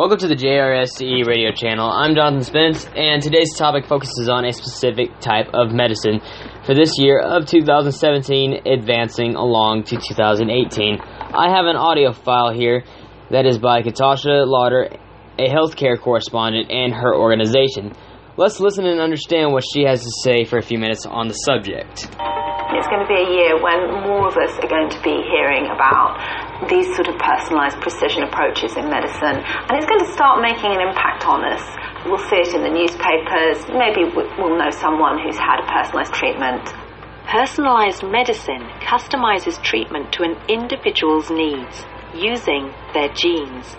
Welcome to the JRSE radio channel. I'm Jonathan Spence, and today's topic focuses on a specific type of medicine for this year of 2017, advancing along to 2018. I have an audio file here that is by Natasha Loder, a healthcare correspondent, and her organization. Let's listen and understand what she has to say for a few minutes on the subject. It's going to be a year when more of us are going to be hearing about these sort of personalised precision approaches in medicine, and it's going to start making an impact on us. We'll see it in the newspapers, maybe we'll know someone who's had a personalised treatment. Personalised medicine customises treatment to an individual's needs using their genes.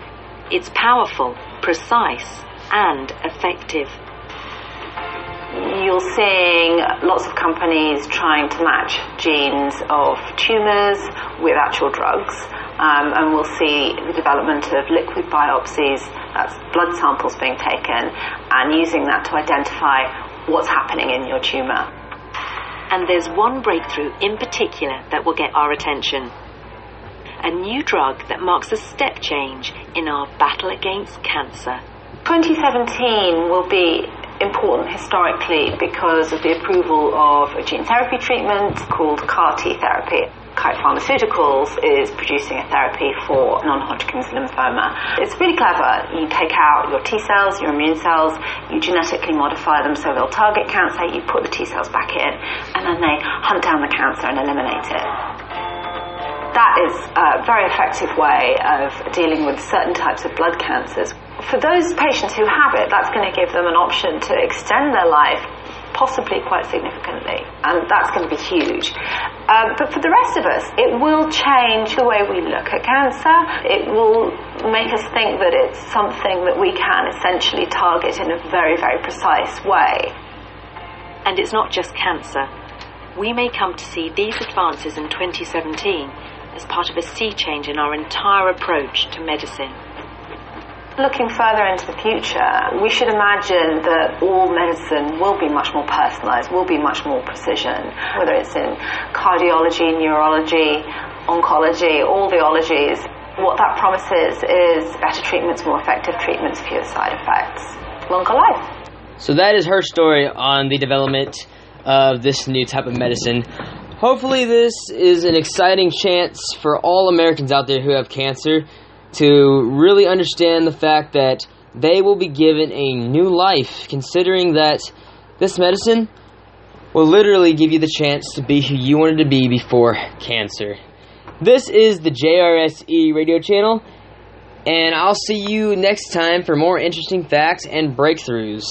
It's powerful, precise, and effective you're seeing lots of companies trying to match genes of tumours with actual drugs. Um, and we'll see the development of liquid biopsies, that's blood samples being taken, and using that to identify what's happening in your tumour. And there's one breakthrough in particular that will get our attention. A new drug that marks a step change in our battle against cancer. 2017 will be important historically because of the approval of a gene therapy treatment called CAR T therapy. Kite Pharmaceuticals is producing a therapy for non-Hodgkin's lymphoma. It's really clever. You take out your T cells, your immune cells, you genetically modify them so they'll target cancer, you put the T cells back in, and then they hunt down the cancer and eliminate it that is a very effective way of dealing with certain types of blood cancers for those patients who have it, that's going to give them an option to extend their life possibly quite significantly, and that's going to be huge. Um, but for the rest of us, it will change the way we look at cancer. It will make us think that it's something that we can essentially target in a very, very precise way. And it's not just cancer. We may come to see these advances in 2017 as part of a sea change in our entire approach to medicine. Looking further into the future, we should imagine that all medicine will be much more personalised, will be much more precision, whether it's in cardiology, neurology, oncology, all the ologies. What that promises is better treatments, more effective treatments, fewer side effects, longer life. So that is her story on the development of this new type of medicine. Hopefully, this is an exciting chance for all Americans out there who have cancer to really understand the fact that they will be given a new life, considering that this medicine will literally give you the chance to be who you wanted to be before cancer. This is the JRSE radio channel, and I'll see you next time for more interesting facts and breakthroughs.